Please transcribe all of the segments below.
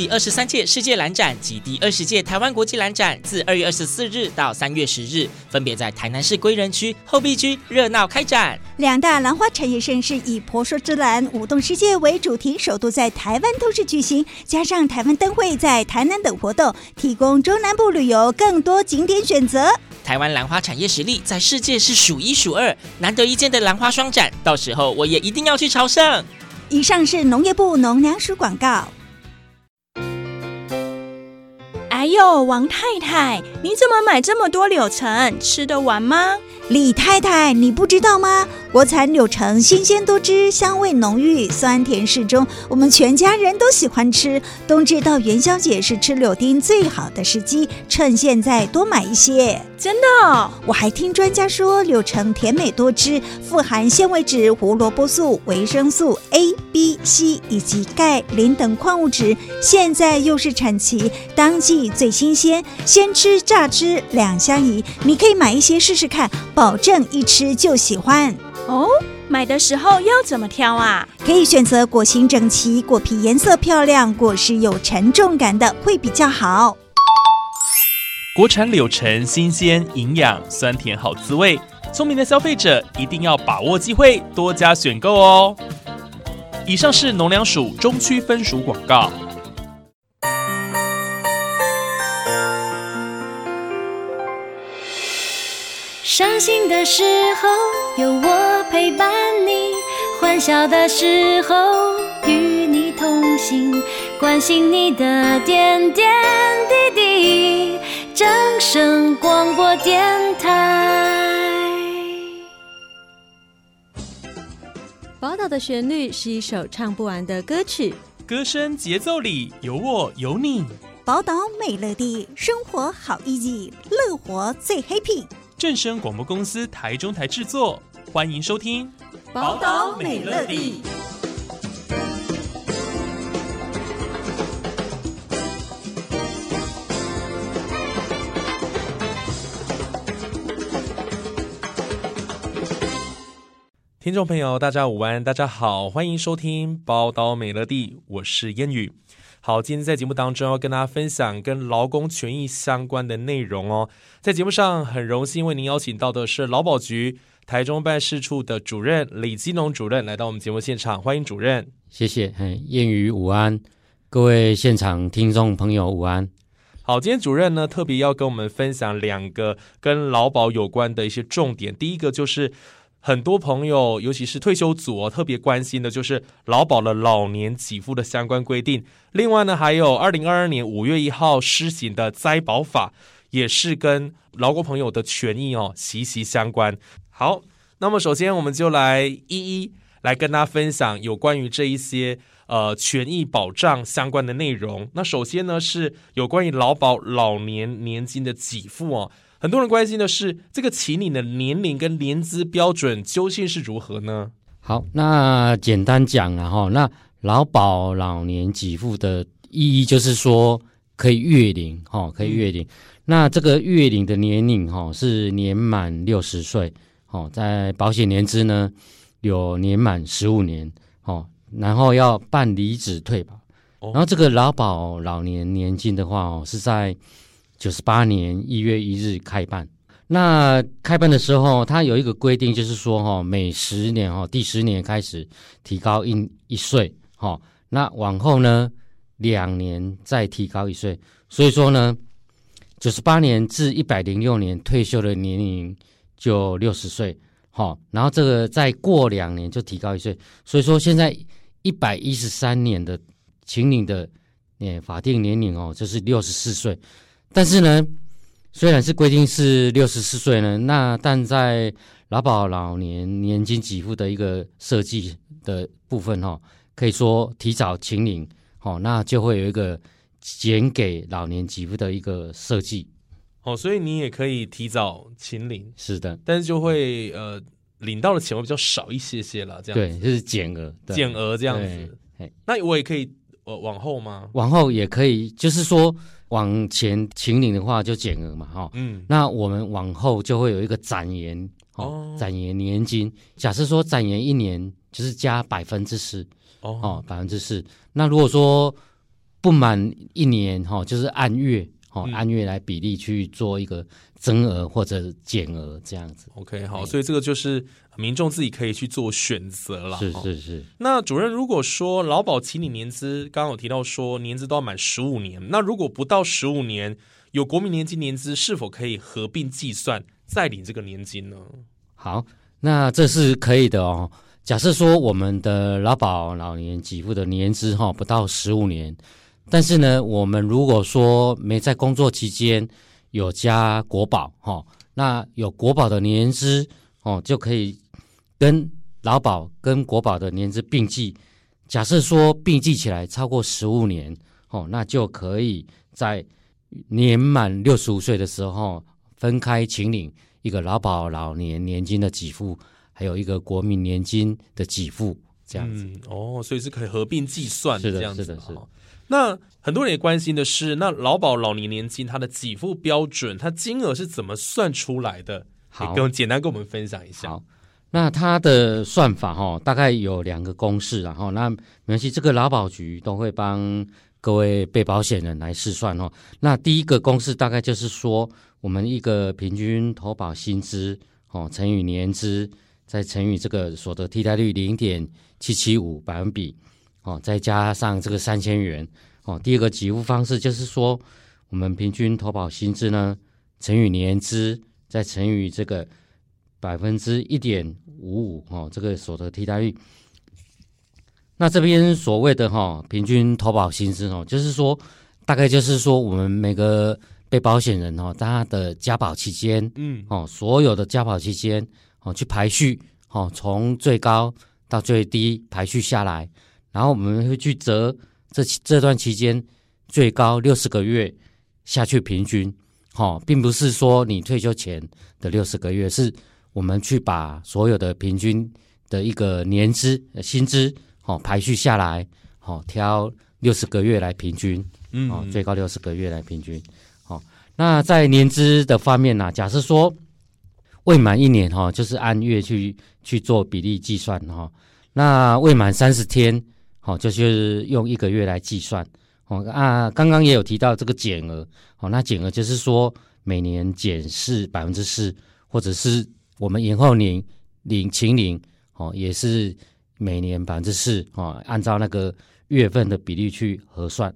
第二十三届世界兰展及第二十届台湾国际兰展自二月二十四日到三月十日，分别在台南市归仁区后壁区热闹开展。两大兰花产业盛事以“婆娑之兰，舞动世界”为主题，首度在台湾都市举行，加上台湾灯会在台南等活动，提供中南部旅游更多景点选择。台湾兰花产业实力在世界是数一数二，难得一见的兰花双展，到时候我也一定要去朝圣。以上是农业部农粮署广告。还有，王太太，你怎么买这么多柳橙？吃得完吗？李太太，你不知道吗？国产柳橙新鲜多汁，香味浓郁，酸甜适中，我们全家人都喜欢吃。冬至到元宵节是吃柳丁最好的时机，趁现在多买一些。真的哦，我还听专家说，柳橙甜美多汁，富含纤维质、胡萝卜素、维生素 A、B、C 以及钙、磷等矿物质。现在又是产期，当季最新鲜，先吃榨汁两相宜。你可以买一些试试看，保证一吃就喜欢。哦，买的时候要怎么挑啊？可以选择果形整齐、果皮颜色漂亮、果实有沉重感的，会比较好。国产柳橙新鲜、营养、酸甜好滋味，聪明的消费者一定要把握机会，多加选购哦。以上是农粮署中区分署广告。伤心的时候有我陪伴你，欢笑的时候与你同行，关心你的点点滴滴。正声广播电台。宝岛的旋律是一首唱不完的歌曲，歌声节奏里有我有你。宝岛美乐蒂，生活好 easy，乐活最 happy。正声广播公司台中台制作，欢迎收听《宝岛美乐地》。听众朋友，大家午安，大家好，欢迎收听《宝岛美乐地》，我是烟雨。好，今天在节目当中要跟大家分享跟劳工权益相关的内容哦。在节目上，很荣幸为您邀请到的是劳保局台中办事处的主任李基农主任来到我们节目现场，欢迎主任。谢谢，嘿，谚语午安，各位现场听众朋友午安。好，今天主任呢特别要跟我们分享两个跟劳保有关的一些重点，第一个就是。很多朋友，尤其是退休族哦，特别关心的就是劳保的老年给付的相关规定。另外呢，还有二零二二年五月一号施行的灾保法，也是跟劳工朋友的权益哦息息相关。好，那么首先我们就来一一来跟大家分享有关于这一些呃权益保障相关的内容。那首先呢，是有关于劳保老年年金的给付哦。很多人关心的是这个请领的年龄跟年资标准究竟是如何呢？好，那简单讲啊哈，那劳保老年给付的意义就是说可以月领哈，可以月领。那这个月领的年龄哈是年满六十岁，哦，在保险年资呢有年满十五年，哦，然后要办离职退保，然后这个劳保老年年金的话哦是在。九十八年一月一日开办，那开办的时候，它有一个规定，就是说哈，每十年哈，第十年开始提高一一岁，哈，那往后呢，两年再提高一岁，所以说呢，九十八年至一百零六年退休的年龄就六十岁，哈，然后这个再过两年就提高一岁，所以说现在一百一十三年的请领的，法定年龄哦，就是六十四岁。但是呢，虽然是规定是六十四岁呢，那但在劳保老年年金给付的一个设计的部分哈，可以说提早请领，好，那就会有一个减给老年给付的一个设计。哦，所以你也可以提早请领，是的，但是就会呃领到的钱会比较少一些些了，这样子对，就是减额，减额这样子。那我也可以呃往后吗？往后也可以，就是说。往前秦岭的话就减额嘛，哈，嗯，那我们往后就会有一个展延，哦，展延年金。假设说展延一年就是加百分之十，哦，百分之十。那如果说不满一年哈，就是按月哈，嗯、按月来比例去做一个增额或者减额这样子。OK，好，所以这个就是民众自己可以去做选择了。是是是。那主任如果说劳保请领年资，刚刚有提到说年资都要满十五年，那如果不到十五年有国民年金年资，是否可以合并计算再领这个年金呢？好，那这是可以的哦。假设说我们的劳保老年给付的年资哈不到十五年，但是呢，我们如果说没在工作期间有加国保哈，那有国保的年资哦，就可以跟劳保跟国保的年资并计。假设说并计起来超过十五年哦，那就可以在年满六十五岁的时候分开请领一个劳保老年年金的给付。还有一个国民年金的给付这样子、嗯、哦，所以是可以合并计算的，这样子。是的，是的，是的。那很多人也关心的是，那劳保老年年金它的给付标准，它金额是怎么算出来的？好，跟简单跟我们分享一下。好，那它的算法哈，大概有两个公式，然后那没关系，这个劳保局都会帮各位被保险人来试算哦。那第一个公式大概就是说，我们一个平均投保薪资哦乘以年资。再乘以这个所得替代率零点七七五百分比，哦，再加上这个三千元，哦，第二个给付方式就是说，我们平均投保薪资呢乘以年资，再乘以这个百分之一点五五，哦，这个所得替代率。那这边所谓的哈平均投保薪资哦，就是说大概就是说我们每个被保险人哦，他的加保期间，嗯，哦，所有的加保期间。哦，去排序，哦，从最高到最低排序下来，然后我们会去折这这段期间最高六十个月下去平均，哦，并不是说你退休前的六十个月，是我们去把所有的平均的一个年资薪资，哦，排序下来，哦，挑六十个月来平均，嗯，哦，最高六十个月来平均，哦，那在年资的方面呢，啊，假设说。未满一年哈，就是按月去去做比例计算哈。那未满三十天，好，就是用一个月来计算。哦啊，刚刚也有提到这个减额，哦，那减额就是说每年减是百分之四，或者是我们延后领领请领，哦，也是每年百分之四，哦，按照那个月份的比例去核算。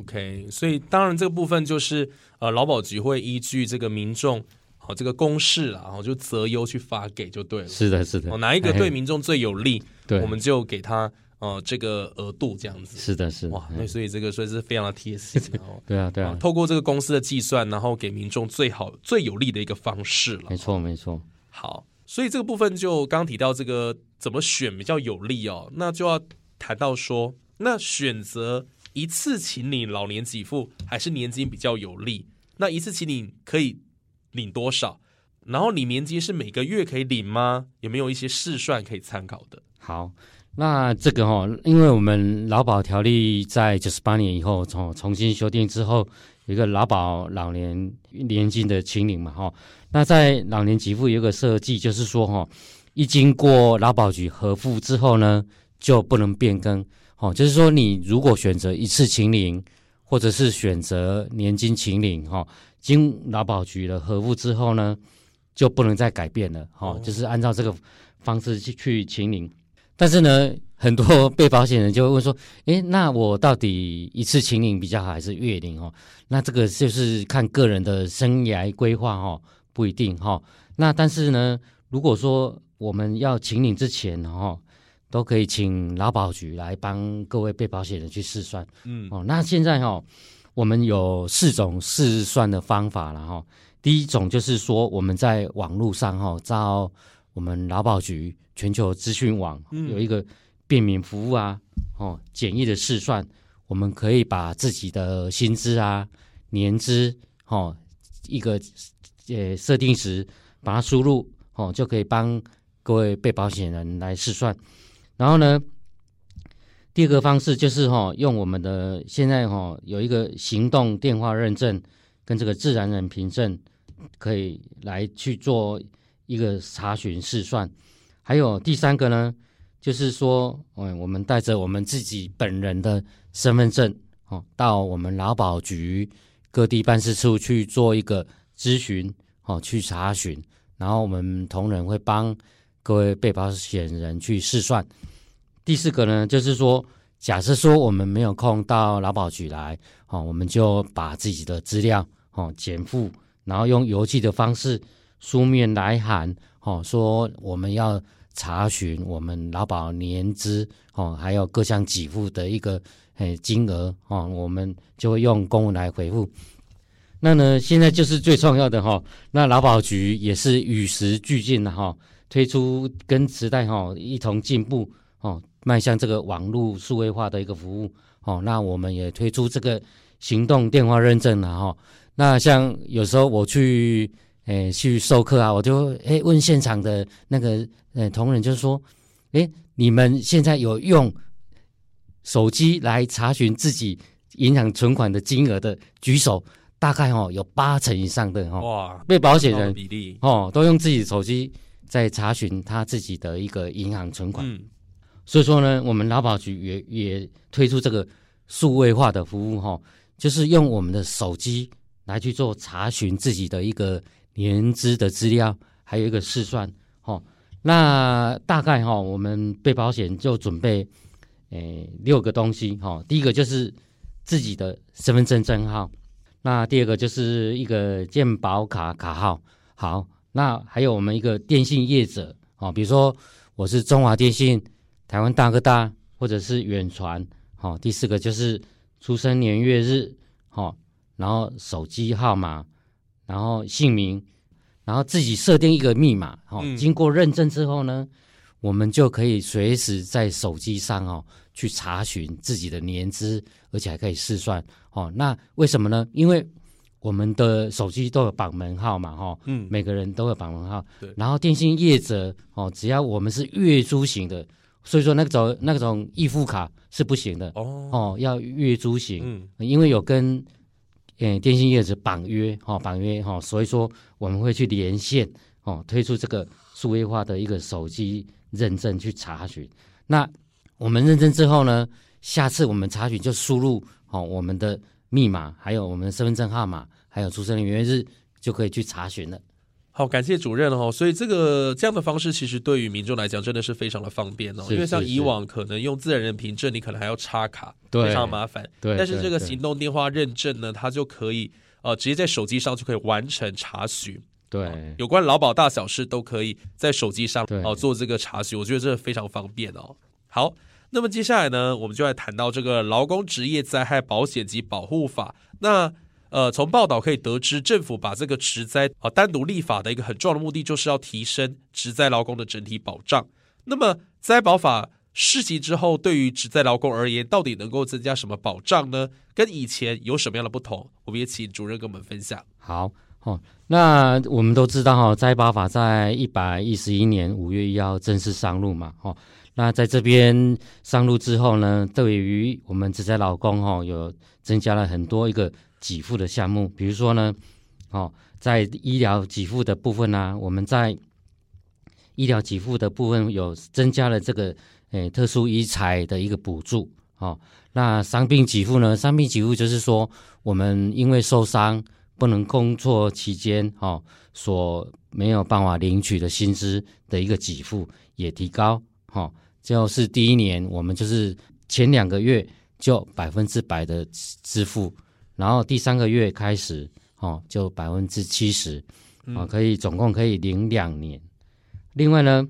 OK，所以当然这个部分就是呃，劳保局会依据这个民众。哦，这个公式啦，然后就择优去发给就对了。是的，是的。哦，哪一个对民众最有利，对，我们就给他呃这个额度这样子。是的，是的。哇，那所以这个所以是非常的贴心。对啊，对啊。透过这个公司的计算，然后给民众最好最有利的一个方式了。没错，没错。好，所以这个部分就刚提到这个怎么选比较有利哦，那就要谈到说，那选择一次请领老年给付还是年金比较有利？那一次请领可以。领多少？然后你年金是每个月可以领吗？有没有一些试算可以参考的？好，那这个哈、哦，因为我们劳保条例在九十八年以后重重新修订之后，有一个劳保老年年金的清零嘛哈。那在老年给付有一个设计，就是说哈，一经过劳保局核付之后呢，就不能变更。哦，就是说你如果选择一次清零，或者是选择年金清零哈。经劳保局的核付之后呢，就不能再改变了，哈、哦，就是按照这个方式去去请领。但是呢，很多 被保险人就会问说，诶，那我到底一次请领比较好，还是月领？哦，那这个就是看个人的生涯规划，哈，不一定，哈。那但是呢，如果说我们要请领之前，哈，都可以请劳保局来帮各位被保险人去试算，嗯，哦，那现在哈。我们有四种试算的方法了哈。第一种就是说，我们在网络上哈，照我们劳保局全球资讯网有一个便民服务啊，哦，简易的试算，我们可以把自己的薪资啊、年资哦，一个呃设定时把它输入哦，就可以帮各位被保险人来试算。然后呢，第二个方式就是哈，用我们的现在哈有一个行动电话认证跟这个自然人凭证，可以来去做一个查询试算。还有第三个呢，就是说，嗯，我们带着我们自己本人的身份证哦，到我们劳保局各地办事处去做一个咨询，哦，去查询，然后我们同仁会帮各位被保险人去试算。第四个呢，就是说，假设说我们没有空到劳保局来，哦，我们就把自己的资料哦减负，然后用邮寄的方式书面来函，哦，说我们要。查询我们劳保年资哦，还有各项给付的一个诶金额哦，我们就会用公文来回复。那呢，现在就是最重要的哈，那劳保局也是与时俱进的哈，推出跟时代哈一同进步哦，迈向这个网络数位化的一个服务哦。那我们也推出这个行动电话认证了哈。那像有时候我去。诶，去授课啊，我就诶问现场的那个呃同仁，就是说，诶，你们现在有用手机来查询自己银行存款的金额的举手，大概哦有八成以上的哦，哇，被保险人比例哦都用自己手机在查询他自己的一个银行存款。嗯，所以说呢，我们劳保局也也推出这个数位化的服务哈，就是用我们的手机来去做查询自己的一个。年资的资料，还有一个试算，哦，那大概哈、哦，我们被保险就准备，诶，六个东西，哈、哦，第一个就是自己的身份证证号，那第二个就是一个健保卡卡号，好，那还有我们一个电信业者，哦，比如说我是中华电信、台湾大哥大或者是远传，好、哦，第四个就是出生年月日，好、哦，然后手机号码。然后姓名，然后自己设定一个密码，哦，经过认证之后呢，嗯、我们就可以随时在手机上哦去查询自己的年资，而且还可以试算，哦，那为什么呢？因为我们的手机都有绑门号嘛，哈、每个人都有绑门号，对。然后电信业者哦，只要我们是月租型的，所以说那种那种预付卡是不行的，哦，哦，要月租型，嗯，因为有跟。诶，电信业者绑约，哈，绑约，哈，所以说我们会去连线，哦，推出这个数位化的一个手机认证去查询。那我们认证之后呢，下次我们查询就输入，哦，我们的密码，还有我们的身份证号码，还有出生年月日，就可以去查询了。好，感谢主任哦。所以这个这样的方式，其实对于民众来讲，真的是非常的方便哦。因为像以往可能用自然人凭证，你可能还要插卡，非常麻烦。对。但是这个行动电话认证呢，它就可以呃直接在手机上就可以完成查询。对。有关劳保大小事都可以在手机上哦做这个查询，我觉得这非常方便哦。好，那么接下来呢，我们就来谈到这个劳工职业灾害保险及保护法。那呃，从报道可以得知，政府把这个职灾啊单独立法的一个很重要的目的，就是要提升职灾劳工的整体保障。那么，灾保法施行之后，对于职灾劳工而言，到底能够增加什么保障呢？跟以前有什么样的不同？我们也请主任跟我们分享。好，哦，那我们都知道哈，灾保法在一百一十一年五月一号正式上路嘛，哦，那在这边上路之后呢，对于我们职灾劳工哈，有增加了很多一个。给付的项目，比如说呢，哦，在医疗给付的部分呢、我们在医疗给付的部分有增加了这个诶、特殊医材的一个补助哦。那伤病给付呢？伤病给付就是说，我们因为受伤不能工作期间哦，所没有办法领取的薪资的一个给付也提高哦。就是第一年我们就是前两个月就百分之百的支付。然后第三个月开始，哦，就百分之七十，啊，可以总共可以领两年。另外呢，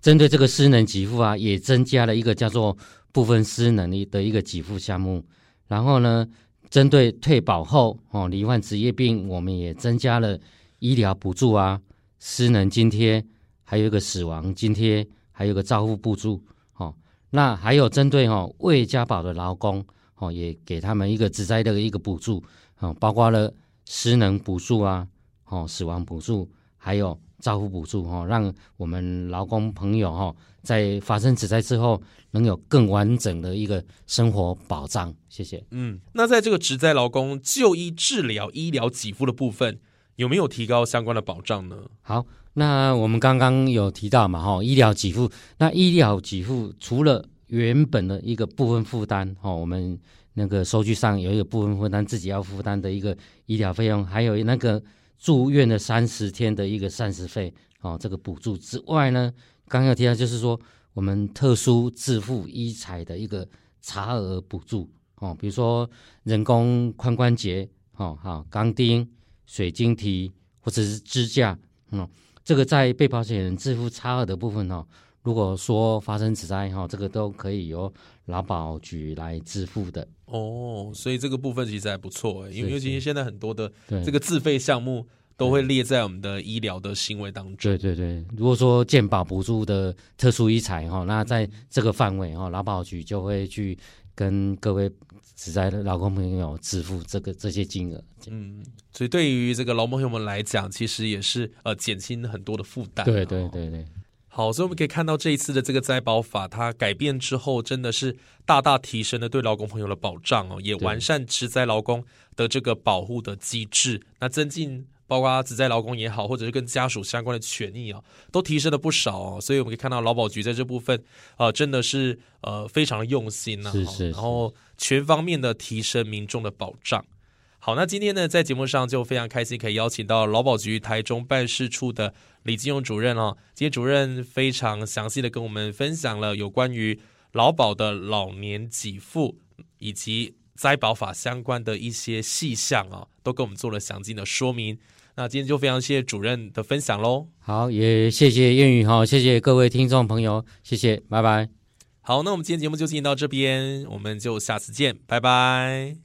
针对这个失能给付啊，也增加了一个叫做部分失能力的一个给付项目。然后呢，针对退保后哦罹患职业病，我们也增加了医疗补助啊、失能津贴，还有一个死亡津贴，还有一个照护补助。哦，那还有针对哦未加保的劳工。哦，也给他们一个职灾的一个补助，哦，包括了失能补助啊，哦，死亡补助，还有照护补助，哦，让我们劳工朋友哈，在发生职灾之后，能有更完整的一个生活保障。谢谢。嗯，那在这个职灾劳工就医治疗医疗给付的部分，有没有提高相关的保障呢？好，那我们刚刚有提到嘛，哈，医疗给付，那医疗给付除了原本的一个部分负担，哦，我们那个收据上有一个部分负担自己要负担的一个医疗费用，还有那个住院的三十天的一个膳食费哦，这个补助之外呢，刚刚提到就是说我们特殊自付医材的一个差额补助哦，比如说人工髋关节哦，好钢钉、水晶体或者是支架，嗯，这个在被保险人自付差额的部分哦。如果说发生职灾哈，这个都可以由劳保局来支付的哦，所以这个部分其实还不错，因为尤其是现在很多的这个自费项目都会列在我们的医疗的行为当中。对对对，如果说健保补助的特殊医材哈，那在这个范围哈，劳保局就会去跟各位职灾的劳工朋友支付这个这些金额。嗯，所以对于这个劳工朋友们来讲，其实也是呃减轻很多的负担。对对对对。好，所以我们可以看到这一次的这个灾保法，它改变之后，真的是大大提升了对劳工朋友的保障哦，也完善职灾劳工的这个保护的机制，那增进包括职灾劳工也好，或者是跟家属相关的权益啊，都提升了不少哦。所以我们可以看到劳保局在这部分，呃，真的是呃非常的用心呐，是是是，然后全方面的提升民众的保障。好，那今天呢，在节目上就非常开心，可以邀请到劳保局台中办事处的李金勇主任哦。今天主任非常详细的跟我们分享了有关于劳保的老年给付以及灾保法相关的一些细项啊，都跟我们做了详尽的说明。那今天就非常谢谢主任的分享喽。好，也谢谢燕宇哈，谢谢各位听众朋友，谢谢，拜拜。好，那我们今天节目就进行到这边，我们就下次见，拜拜。